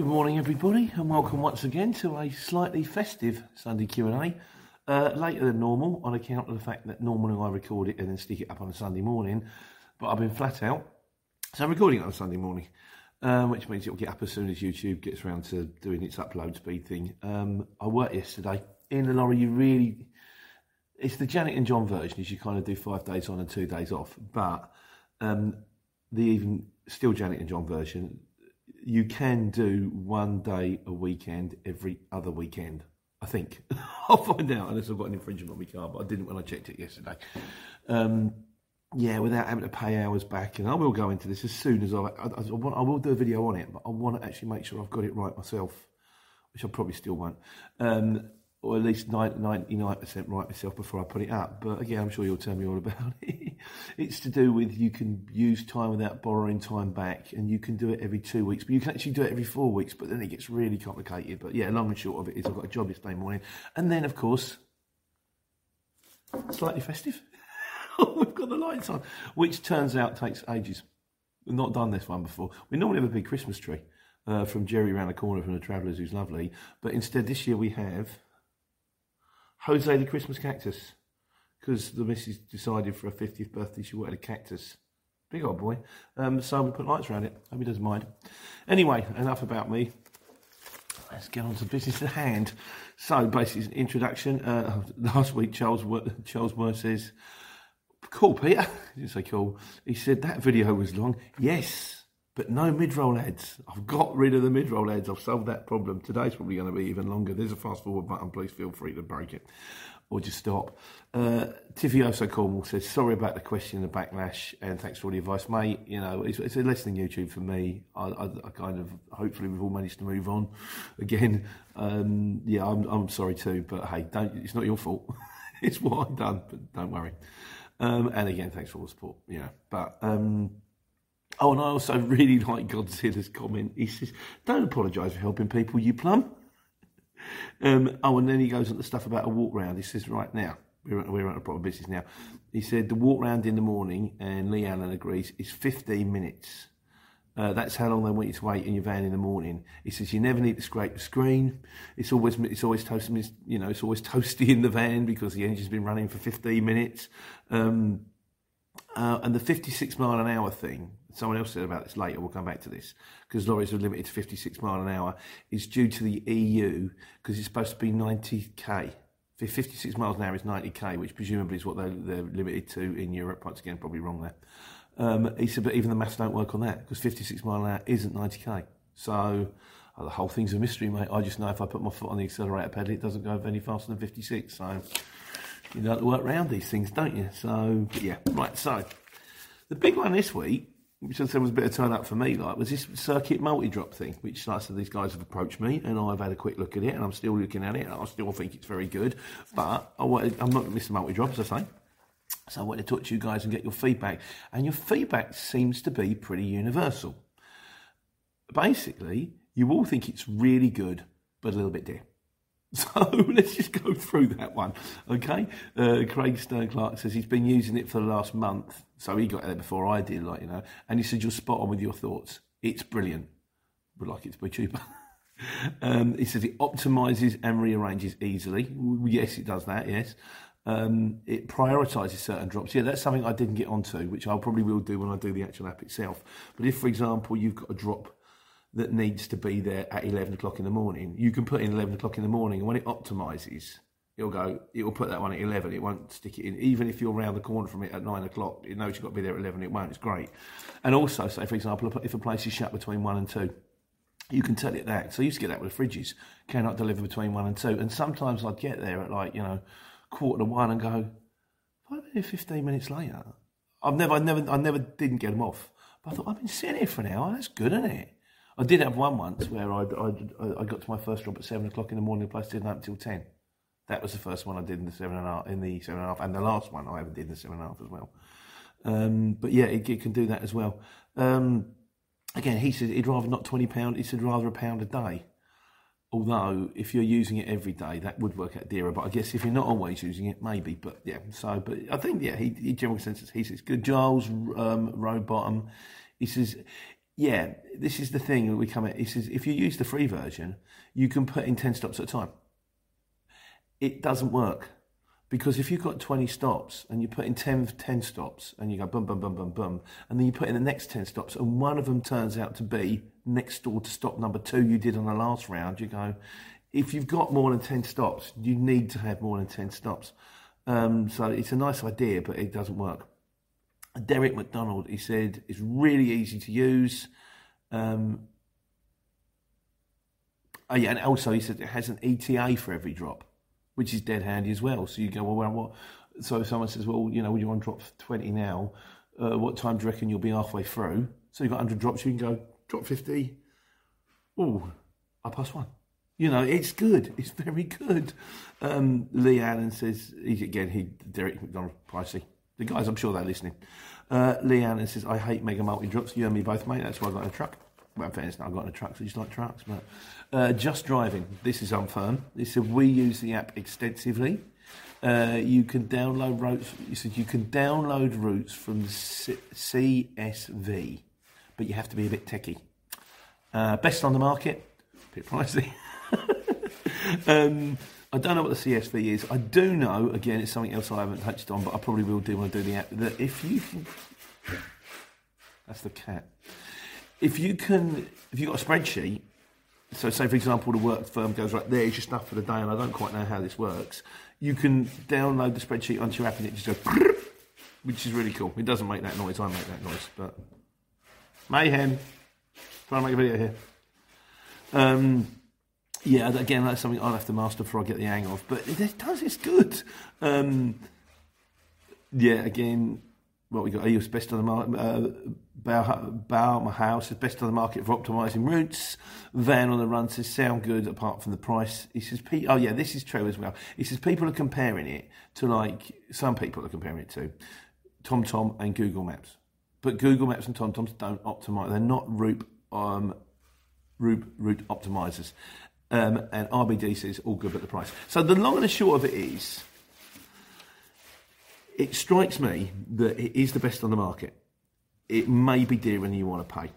Good morning, everybody, and welcome once again to a slightly festive Sunday Q and A. Uh, later than normal, on account of the fact that normally I record it and then stick it up on a Sunday morning, but I've been flat out, so I'm recording it on a Sunday morning, um, which means it'll get up as soon as YouTube gets around to doing its upload speed thing. Um, I worked yesterday in the lorry. You really, it's the Janet and John version. Is you kind of do five days on and two days off, but um, the even still Janet and John version you can do one day a weekend every other weekend. I think I'll find out unless I've got an infringement on my car, but I didn't when I checked it yesterday. Um, yeah, without having to pay hours back, and I will go into this as soon as I, I, I, want, I will do a video on it, but I want to actually make sure I've got it right myself, which I probably still won't. Um, or at least 99% right myself before I put it up. But again, I'm sure you'll tell me all about it. it's to do with you can use time without borrowing time back, and you can do it every two weeks, but you can actually do it every four weeks. But then it gets really complicated. But yeah, long and short of it is I've got a job yesterday morning, and then of course, slightly festive. We've got the lights on, which turns out takes ages. We've not done this one before. We normally have a big Christmas tree. Uh, from Jerry around the corner from the Travellers, who's lovely. But instead, this year we have Jose the Christmas cactus. Because the missus decided for her 50th birthday she wanted a cactus. Big old boy. Um, so we put lights around it. Hope he doesn't mind. Anyway, enough about me. Let's get on to business at hand. So, basically, introduction. Uh, last week, Charles Charles Moore says, "Cool, Peter." He didn't say cool. He said that video was long. Yes, but no mid-roll ads. I've got rid of the mid-roll ads. I've solved that problem. Today's probably going to be even longer. There's a fast forward button. Please feel free to break it or just stop. Uh, Tifioso Cornwall says, sorry about the question and the backlash and thanks for all the advice, mate. You know, it's, it's a lesson in YouTube for me. I, I, I, kind of, hopefully we've all managed to move on again. Um, yeah, I'm, I'm sorry too, but hey, don't, it's not your fault. it's what I've done, but don't worry. Um, and again, thanks for all the support, know, but, um, Oh, and I also really like Godzilla's comment. He says, Don't apologise for helping people, you plum. Um, oh, and then he goes on to stuff about a walk round. He says, Right now, we're, we're at a proper business now. He said, The walk round in the morning, and Lee Allen agrees, is 15 minutes. Uh, that's how long they want you to wait in your van in the morning. He says you never need to scrape the screen. It's always it's always toasty, you know, it's always toasty in the van because the engine's been running for 15 minutes. Um, uh, and the 56 mile an hour thing, someone else said about this later, we'll come back to this, because lorries are limited to 56 mile an hour, is due to the EU, because it's supposed to be 90k. 56 miles an hour is 90k, which presumably is what they're, they're limited to in Europe. Once again, probably wrong there. Um, he said, but even the maths don't work on that, because 56 mile an hour isn't 90k. So uh, the whole thing's a mystery, mate. I just know if I put my foot on the accelerator pedal, it doesn't go any faster than 56. So you know to work around these things, don't you? So, yeah, right. So, the big one this week, which I said was a bit of turn up for me, like, was this circuit multi drop thing, which, like I said, these guys have approached me, and I've had a quick look at it, and I'm still looking at it, and I still think it's very good. But I wanted, I'm not Mr. Multi Drop, as I say. So I wanted to talk to you guys and get your feedback. And your feedback seems to be pretty universal. Basically, you all think it's really good, but a little bit dear. So let's just go through that one, okay? Uh, Craig Stern Clark says he's been using it for the last month, so he got there before I did, like you know. And he said you're spot on with your thoughts. It's brilliant. Would like it to be cheaper. um, he says it optimizes and rearranges easily. Yes, it does that. Yes. Um, it prioritizes certain drops. Yeah, that's something I didn't get onto, which I probably will do when I do the actual app itself. But if, for example, you've got a drop that needs to be there at 11 o'clock in the morning, you can put in 11 o'clock in the morning, and when it optimizes, it'll go, it will put that one at 11. It won't stick it in. Even if you're around the corner from it at 9 o'clock, it knows you've got to be there at 11. It won't. It's great. And also, say, for example, if a place is shut between 1 and 2, you can tell it that. So I used to get that with fridges. Cannot deliver between 1 and 2. And sometimes I'd get there at like, you know, quarter to 1 and go, I've been here 15 minutes later. I've never, I never, I never didn't get them off. But I thought, I've been sitting here for an hour. That's good, isn't it? I did have one once where I, I, I got to my first job at seven o'clock in the morning. Place didn't open until ten. That was the first one I did in the seven and a half, in the seven and a half, and the last one I ever did in the seven and a half as well. Um, but yeah, it, it, can do that as well. Um, again, he said he'd rather not twenty pound. He said rather a pound a day. Although if you're using it every day, that would work out dearer. But I guess if you're not always using it, maybe. But yeah, so but I think yeah, he, he general consensus. He says good. Giles um, Bottom. He says yeah, this is the thing we come at. He says if you use the free version, you can put in 10 stops at a time. It doesn't work because if you've got 20 stops and you put in 10, 10 stops and you go boom, boom, boom, boom, boom, and then you put in the next 10 stops and one of them turns out to be next door to stop number two you did on the last round, you go, if you've got more than 10 stops, you need to have more than 10 stops. Um, so it's a nice idea, but it doesn't work. Derek McDonald, he said, it's really easy to use. Um, oh yeah, and also he said it has an ETA for every drop, which is dead handy as well. So you go, well, what? So someone says, well, you know, you want to drop 20 now, uh, what time do you reckon you'll be halfway through? So you've got 100 drops, you can go, drop 50. Oh, I pass one. You know, it's good. It's very good. Um, Lee Allen says, he, again, he Derek McDonald, pricey. The guys, I'm sure they're listening. Uh, Leanne says, I hate mega multi drops. You and me both, mate. That's why I got a truck. Well, in fairness, I've got a truck, so you just like trucks. But uh, just driving. This is unfirm. They said we use the app extensively. Uh, you can download routes. You said you can download routes from C- CSV, but you have to be a bit techie. Uh, best on the market, a bit pricey. um, I don't know what the CSV is. I do know, again, it's something else I haven't touched on, but I probably will do when I do the app, that if you can. That's the cat. If you can, if you've got a spreadsheet, so say for example, the work firm goes, right, there's your stuff for the day, and I don't quite know how this works, you can download the spreadsheet onto your app and it just goes, which is really cool. It doesn't make that noise, I make that noise, but. Mayhem. Trying to make a video here. Um, yeah, again, that's something I'll have to master before I get the hang of. But it does, it's good. Um, yeah, again, what we got was best on the market. Uh, Bow, my house is best on the market for optimising routes. Van on the run says sound good apart from the price. He says, oh yeah, this is true as well. He says people are comparing it to like some people are comparing it to TomTom and Google Maps, but Google Maps and TomToms don't optimise. They're not route um, route route optimizers. Um, and RBD says all good at the price. So the long and the short of it is, it strikes me that it is the best on the market. It may be dearer than you want to pay.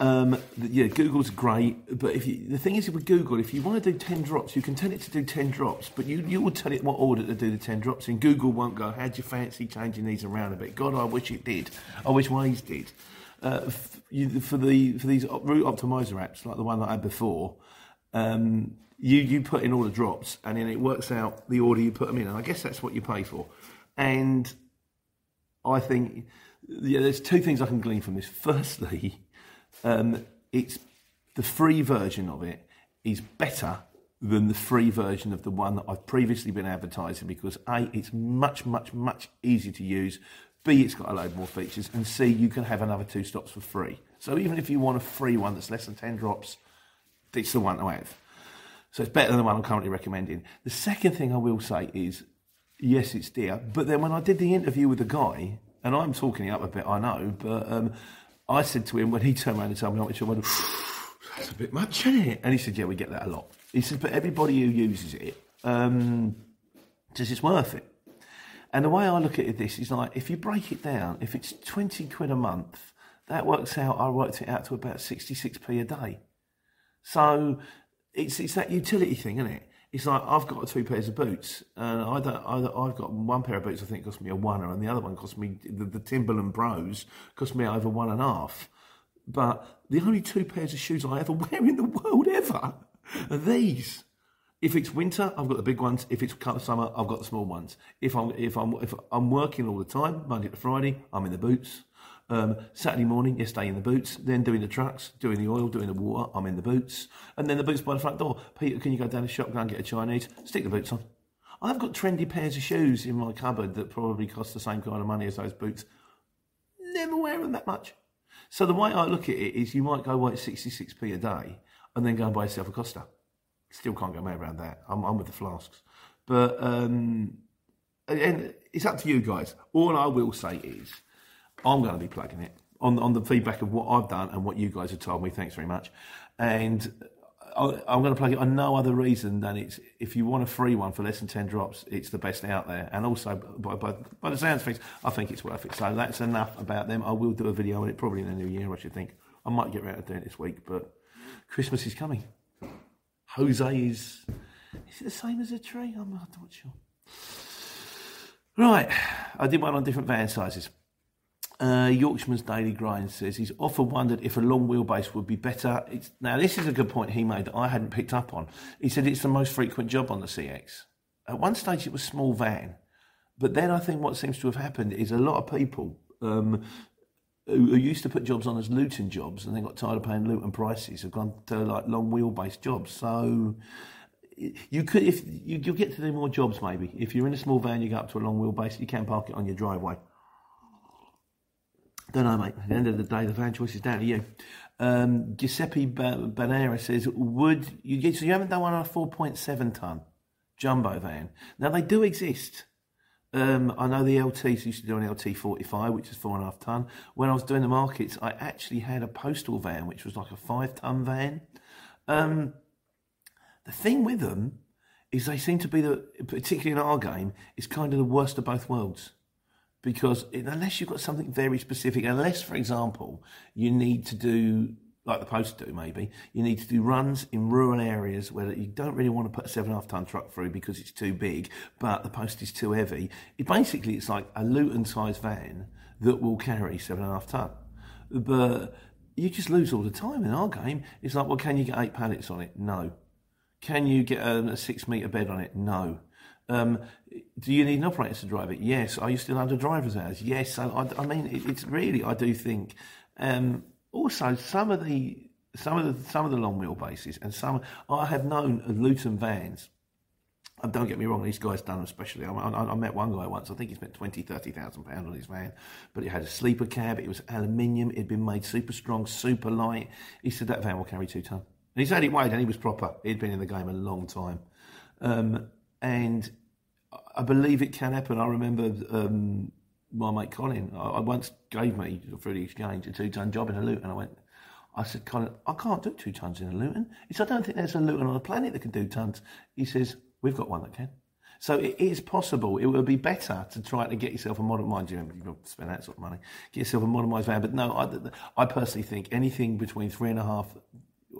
Um, yeah, Google's great, but if you, the thing is with Google, if you want to do ten drops, you can tell it to do ten drops, but you you will tell it what order to do the ten drops, and Google won't go. How do you fancy changing these around a bit? God, I wish it did. I wish Waze did. Uh, f- you, for the for these route optimizer apps like the one that I had before, um, you you put in all the drops, and then it works out the order you put them in. And I guess that's what you pay for. And I think yeah, there's two things I can glean from this. Firstly, um, it's the free version of it is better than the free version of the one that I've previously been advertising because A, it's much, much, much easier to use. B, it's got a load more features. And C, you can have another two stops for free. So even if you want a free one that's less than 10 drops, it's the one to have. So it's better than the one I'm currently recommending. The second thing I will say is, yes, it's dear. But then when I did the interview with the guy, and I'm talking it up a bit, I know, but um, I said to him when he turned around and told me how much I went, that's a bit much, isn't it? And he said, yeah, we get that a lot. He says, but everybody who uses it um, says it's worth it. And the way I look at this is like, if you break it down, if it's 20 quid a month, that works out, I worked it out to about 66p a day. So it's it's that utility thing, isn't it? It's like I've got two pairs of boots, and I don't. I, have got one pair of boots. I think cost me a one, and the other one cost me the, the Timberland Bros cost me over one and a half. But the only two pairs of shoes I ever wear in the world ever are these. If it's winter, I've got the big ones. If it's summer, I've got the small ones. If I'm if I'm if I'm working all the time, Monday to Friday, I'm in the boots. Um, Saturday morning, yesterday in the boots. Then doing the trucks, doing the oil, doing the water, I'm in the boots. And then the boots by the front door. Peter, can you go down the shop, go and get a Chinese? Stick the boots on. I've got trendy pairs of shoes in my cupboard that probably cost the same kind of money as those boots. Never wear them that much. So the way I look at it is you might go, well, it's 66p a day and then go and buy yourself a Costa. Still can't get my around that. I'm, I'm with the flasks. But um, and it's up to you guys. All I will say is I'm going to be plugging it on, on the feedback of what I've done and what you guys have told me. Thanks very much. And I'm going to plug it on no other reason than it's if you want a free one for less than 10 drops, it's the best out there. And also, by, by, by the sounds of things, I think it's worth it. So that's enough about them. I will do a video on it probably in the new year, I should think. I might get around to doing it this week, but Christmas is coming. Jose is. Is it the same as a tree? I'm not sure. Right, I did one on different van sizes. Uh, Yorkshireman's Daily Grind says he's often wondered if a long wheelbase would be better. It's, now, this is a good point he made that I hadn't picked up on. He said it's the most frequent job on the CX. At one stage, it was small van, but then I think what seems to have happened is a lot of people um, who, who, used to put jobs on as Luton jobs and then got tired of paying Luton prices have gone to like long wheelbase jobs. So you could, if you, will get to do more jobs maybe. If you're in a small van, you go up to a long wheelbase, you can park it on your driveway. Don't know, mate. At the end of the day, the van choice is down to you. Um, Giuseppe Banera says, "Would you get? So you haven't done one on a four point seven ton jumbo van? Now they do exist. Um, I know the LTs used to do an LT forty five, which is four and a half ton. When I was doing the markets, I actually had a postal van, which was like a five ton van. Um, the thing with them is they seem to be the, particularly in our game, is kind of the worst of both worlds because unless you've got something very specific, unless, for example, you need to do like the post do maybe, you need to do runs in rural areas where you don't really want to put a seven and a half ton truck through because it's too big, but the post is too heavy. It basically it's like a Luton sized van that will carry seven and a half ton. But you just lose all the time in our game. It's like, well, can you get eight pallets on it? No. Can you get a, a six metre bed on it? No. Um, do you need an operator to drive it? Yes. Are you still under driver's hours? Yes. So I, I mean, it, it's really, I do think. Um, also, some of the some of the some of the long wheelbases and some I have known Luton vans. And don't get me wrong, these guys done especially. I, I, I, met one guy once. I think he spent twenty, thirty thousand pound on his van, but it had a sleeper cab. It was aluminium. It'd been made super strong, super light. He said that van will carry two ton. And he said it weighed, and he was proper. He'd been in the game a long time. Um, and I believe it can happen. I remember um, my mate Colin. I, I, once gave me for the exchange a two-ton job in a Luton. I went. I said, Colin, I can't do two tons in a Luton. He said, I don't think there's a Luton on the planet that can do tons. He says, we've got one that can. So it is possible. It would be better to try to get yourself a modern, mind you, you've got to spend that sort of money, get yourself a modernised van. But no, I, I personally think anything between three and a half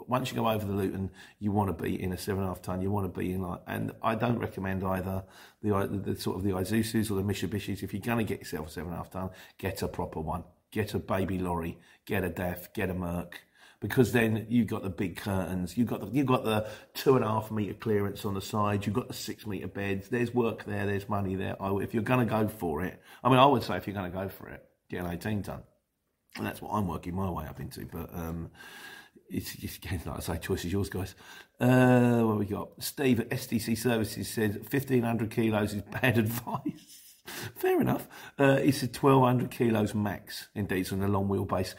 once you go over the Luton, you want to be in a seven and a half ton. You want to be in like, and I don't recommend either the, the, the sort of the Isuzus or the Mitsubishis. If you're going to get yourself a seven and a half ton, get a proper one. Get a baby lorry. Get a DAF. Get a Merc. Because then you've got the big curtains, you've got the you've got the two and a half meter clearance on the side, you've got the six meter beds. There's work there, there's money there. if you're going to go for it, I mean, I would say if you're going to go for it, get an 18 ton, and that's what I'm working my way up into. But um, it's just again, like I say, choice is yours, guys. Uh, what we got? Steve at STC Services says 1500 kilos is bad advice. Fair enough. Uh, said 1200 kilos max in diesel on a long wheelbase.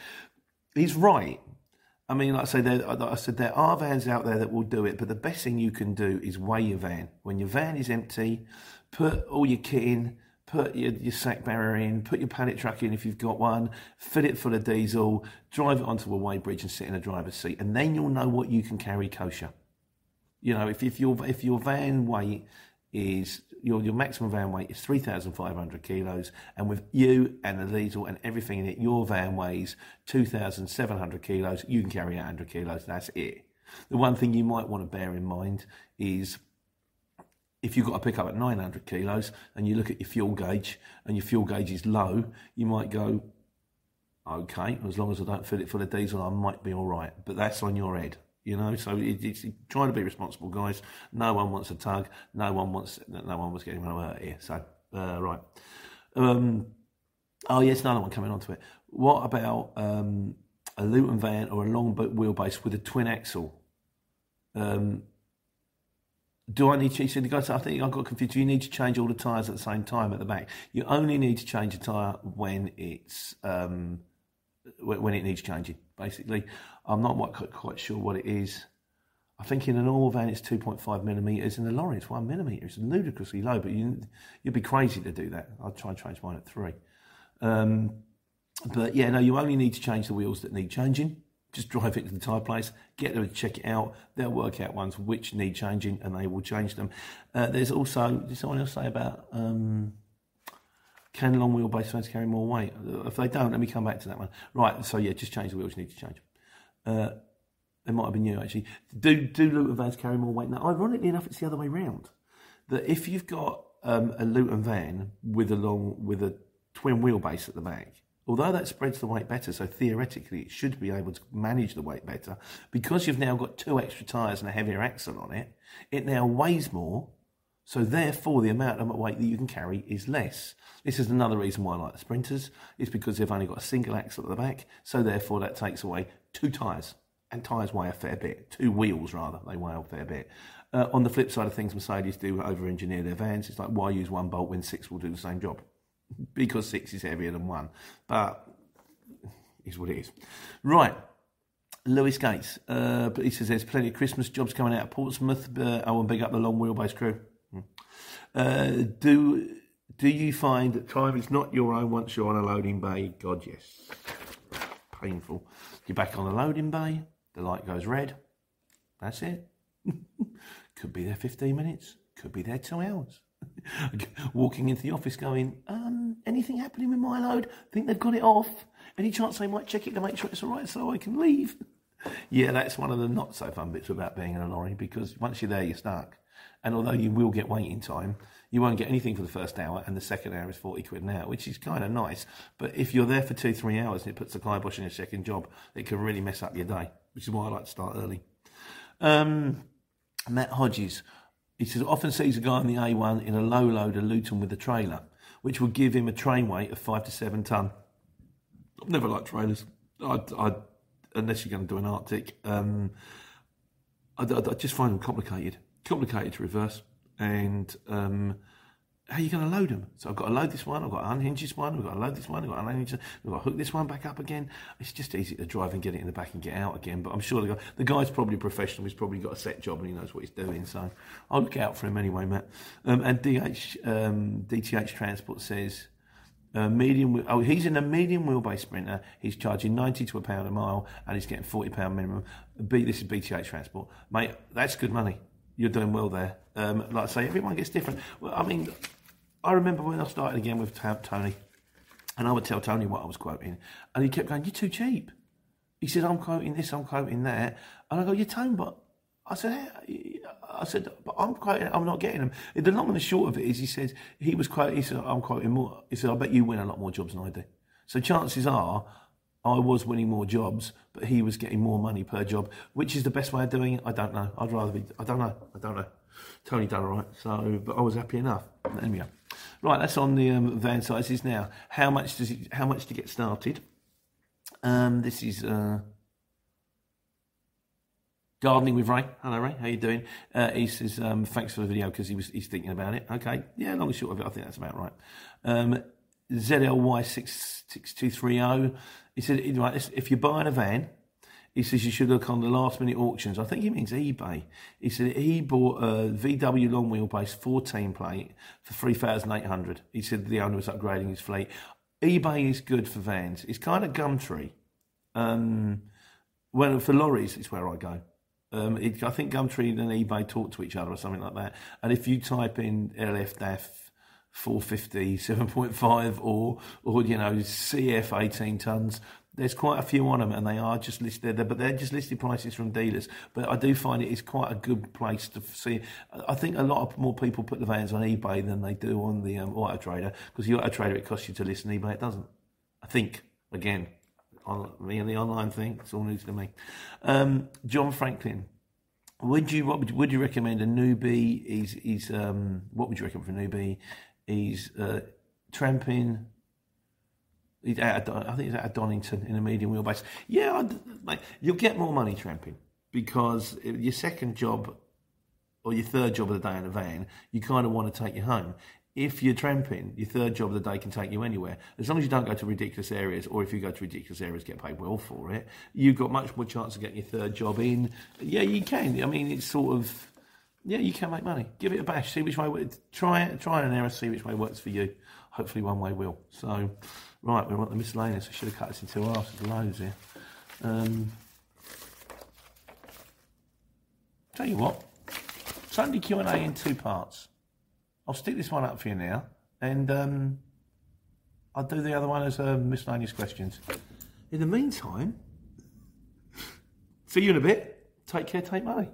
He's right. I mean, like I say, there, like I said, there are vans out there that will do it, but the best thing you can do is weigh your van. When your van is empty, put all your kit in, put your, your sack barrow in, put your pallet truck in if you've got one, fill it full of diesel, drive it onto a weighbridge and sit in a driver's seat, and then you'll know what you can carry kosher. You know, if, if your if your van weight is your your maximum van weight is three thousand five hundred kilos, and with you and the diesel and everything in it, your van weighs two thousand seven hundred kilos. You can carry eight hundred kilos. That's it. The one thing you might want to bear in mind is if you've got to pick up at 900 kilos and you look at your fuel gauge and your fuel gauge is low, you might go, Okay, as long as I don't fill it full of diesel, I might be all right. But that's on your head, you know. So it, it's trying to be responsible, guys. No one wants a tug. No one wants. No one was getting hurt here. So uh, right. Um, oh yes, another one coming onto it. What about um, a Luton van or a long wheelbase with a twin axle? Um, do I need to? He said, I think I got confused. You need to change all the tyres at the same time at the back? You only need to change a tyre when it's um, when it needs changing. Basically, I'm not quite, sure what it is. I think in a normal van it's 2.5 millimeters, in the lorry it's one millimeter. It's ludicrously low, but you, would be crazy to do that. I'll try and change mine at three. Um, but yeah, no, you only need to change the wheels that need changing. Just drive it to the tyre place, get them to check it out. They'll work out ones which need changing, and they will change them. Uh, there's also, did someone else say about um, can long wheelbase fans carry more weight? If they don't, let me come back to that one. Right, so yeah, just change the wheels you need to change. Uh, it might have been you actually. Do do Luton vans carry more weight? Now, ironically enough, it's the other way round. That if you've got um, a Luton van with a long with a twin wheelbase at the back, although that spreads the weight better, so theoretically it should be able to manage the weight better, because you've now got two extra tyres and a heavier axle on it, it now weighs more, so therefore the amount of weight that you can carry is less. This is another reason why I like the Sprinters, is because they've only got a single axle at the back, so therefore that takes away two tyres. And tyres weigh a fair bit, two wheels rather, they weigh a fair bit. Uh, on the flip side of things, Mercedes do over engineer their vans. It's like, why use one bolt when six will do the same job? Because six is heavier than one. But is what it is. Right. Lewis Gates, uh, he says there's plenty of Christmas jobs coming out of Portsmouth. Uh, I want to big up the long wheelbase crew. Hmm. Uh, do do you find that time is not your own once you're on a loading bay? God, yes. Painful. You're back on the loading bay. The light goes red. That's it. could be there 15 minutes. Could be there two hours. walking into the office going, um, anything happening with my load? think they've got it off. Any chance they might check it to make sure it's all right so I can leave? yeah, that's one of the not so fun bits about being in a lorry because once you're there, you're stuck. And although you will get waiting time, you won't get anything for the first hour, and the second hour is 40 quid an hour, which is kind of nice. But if you're there for two, three hours and it puts the kibosh in your second job, it can really mess up your day, which is why I like to start early. Um, Matt Hodges, he says, often sees a guy on the A1 in a low loader Luton with a trailer, which would give him a train weight of five to seven ton. I've never liked trailers. I, I, unless you're going to do an Arctic, um, I, I, just find them complicated, complicated to reverse, and um, how are you going to load them? So I've got to load this one, I've got to unhinge this one, we've got to load this one, I've got to unhinge this, I've got to hook this one back up again. It's just easy to drive and get it in the back and get out again. But I'm sure the, guy, the guy's probably professional, he's probably got a set job and he knows what he's doing. So I'll look out for him anyway, Matt. Um, and DH, um, DTH Transport says, uh, medium. Oh, he's in a medium wheelbase sprinter. He's charging ninety to a pound a mile, and he's getting forty pound minimum. B, this is BTH transport, mate. That's good money. You're doing well there. Um, like I say, everyone gets different. Well, I mean, I remember when I started again with Tony, and I would tell Tony what I was quoting, and he kept going, "You're too cheap." He said, "I'm quoting this, I'm quoting that," and I go, "You're Tony, but." I said, I said, but I'm quoting, I'm not getting them. The long and the short of it is, he says, he was quoting, he said, I'm quoting more. He said, I bet you win a lot more jobs than I do. So chances are, I was winning more jobs, but he was getting more money per job. Which is the best way of doing it? I don't know. I'd rather be, I don't know. I don't know. Tony done all right. So, but I was happy enough. Go. Right, that's on the um, van sizes now. How much does it? How much to get started? Um, this is uh, gardening with Ray. Hello, Ray. How you doing? Uh, he says um, thanks for the video because he was he's thinking about it. Okay, yeah, long and short of it, I think that's about right. Um, ZLY six six two three zero. He said, right, if you're buying a van he says you should look on the last minute auctions. I think he means eBay. He said he bought a VW long wheelbase 14 plate for 3,800. He said the owner was upgrading his fleet. eBay is good for vans. It's kind of Gumtree. Um, well, for lorries, it's where I go. Um, it, I think Gumtree and eBay talk to each other or something like that. And if you type in LF DAF 450 7.5 or or you know CF 18 tons there's quite a few on them, and they are just listed there, but they're just listed prices from dealers. But I do find it is quite a good place to see. I think a lot of more people put the vans on eBay than they do on the um, Auto Trader because the Auto Trader it costs you to list on eBay, it doesn't. I think again, on me and the online thing. It's all news to me. Um, John Franklin. Would you what would would you recommend a newbie? Is is um what would you recommend for a newbie? He's uh, tramping. I think he's of Donington in a medium wheelbase. Yeah, I'd, mate, you'll get more money tramping because your second job or your third job of the day in a van, you kind of want to take you home. If you're tramping, your third job of the day can take you anywhere. As long as you don't go to ridiculous areas, or if you go to ridiculous areas, get paid well for it, you've got much more chance of getting your third job in. Yeah, you can. I mean, it's sort of, yeah, you can make money. Give it a bash. See which way. Try it. Try an error. See which way works for you. Hopefully, one way will. So, right, we want the miscellaneous. I should have cut this in two halves. There's loads here. Um, tell you what. Sunday Q and A in two parts. I'll stick this one up for you now, and um, I'll do the other one as uh, miscellaneous questions. In the meantime, see you in a bit. Take care, take money.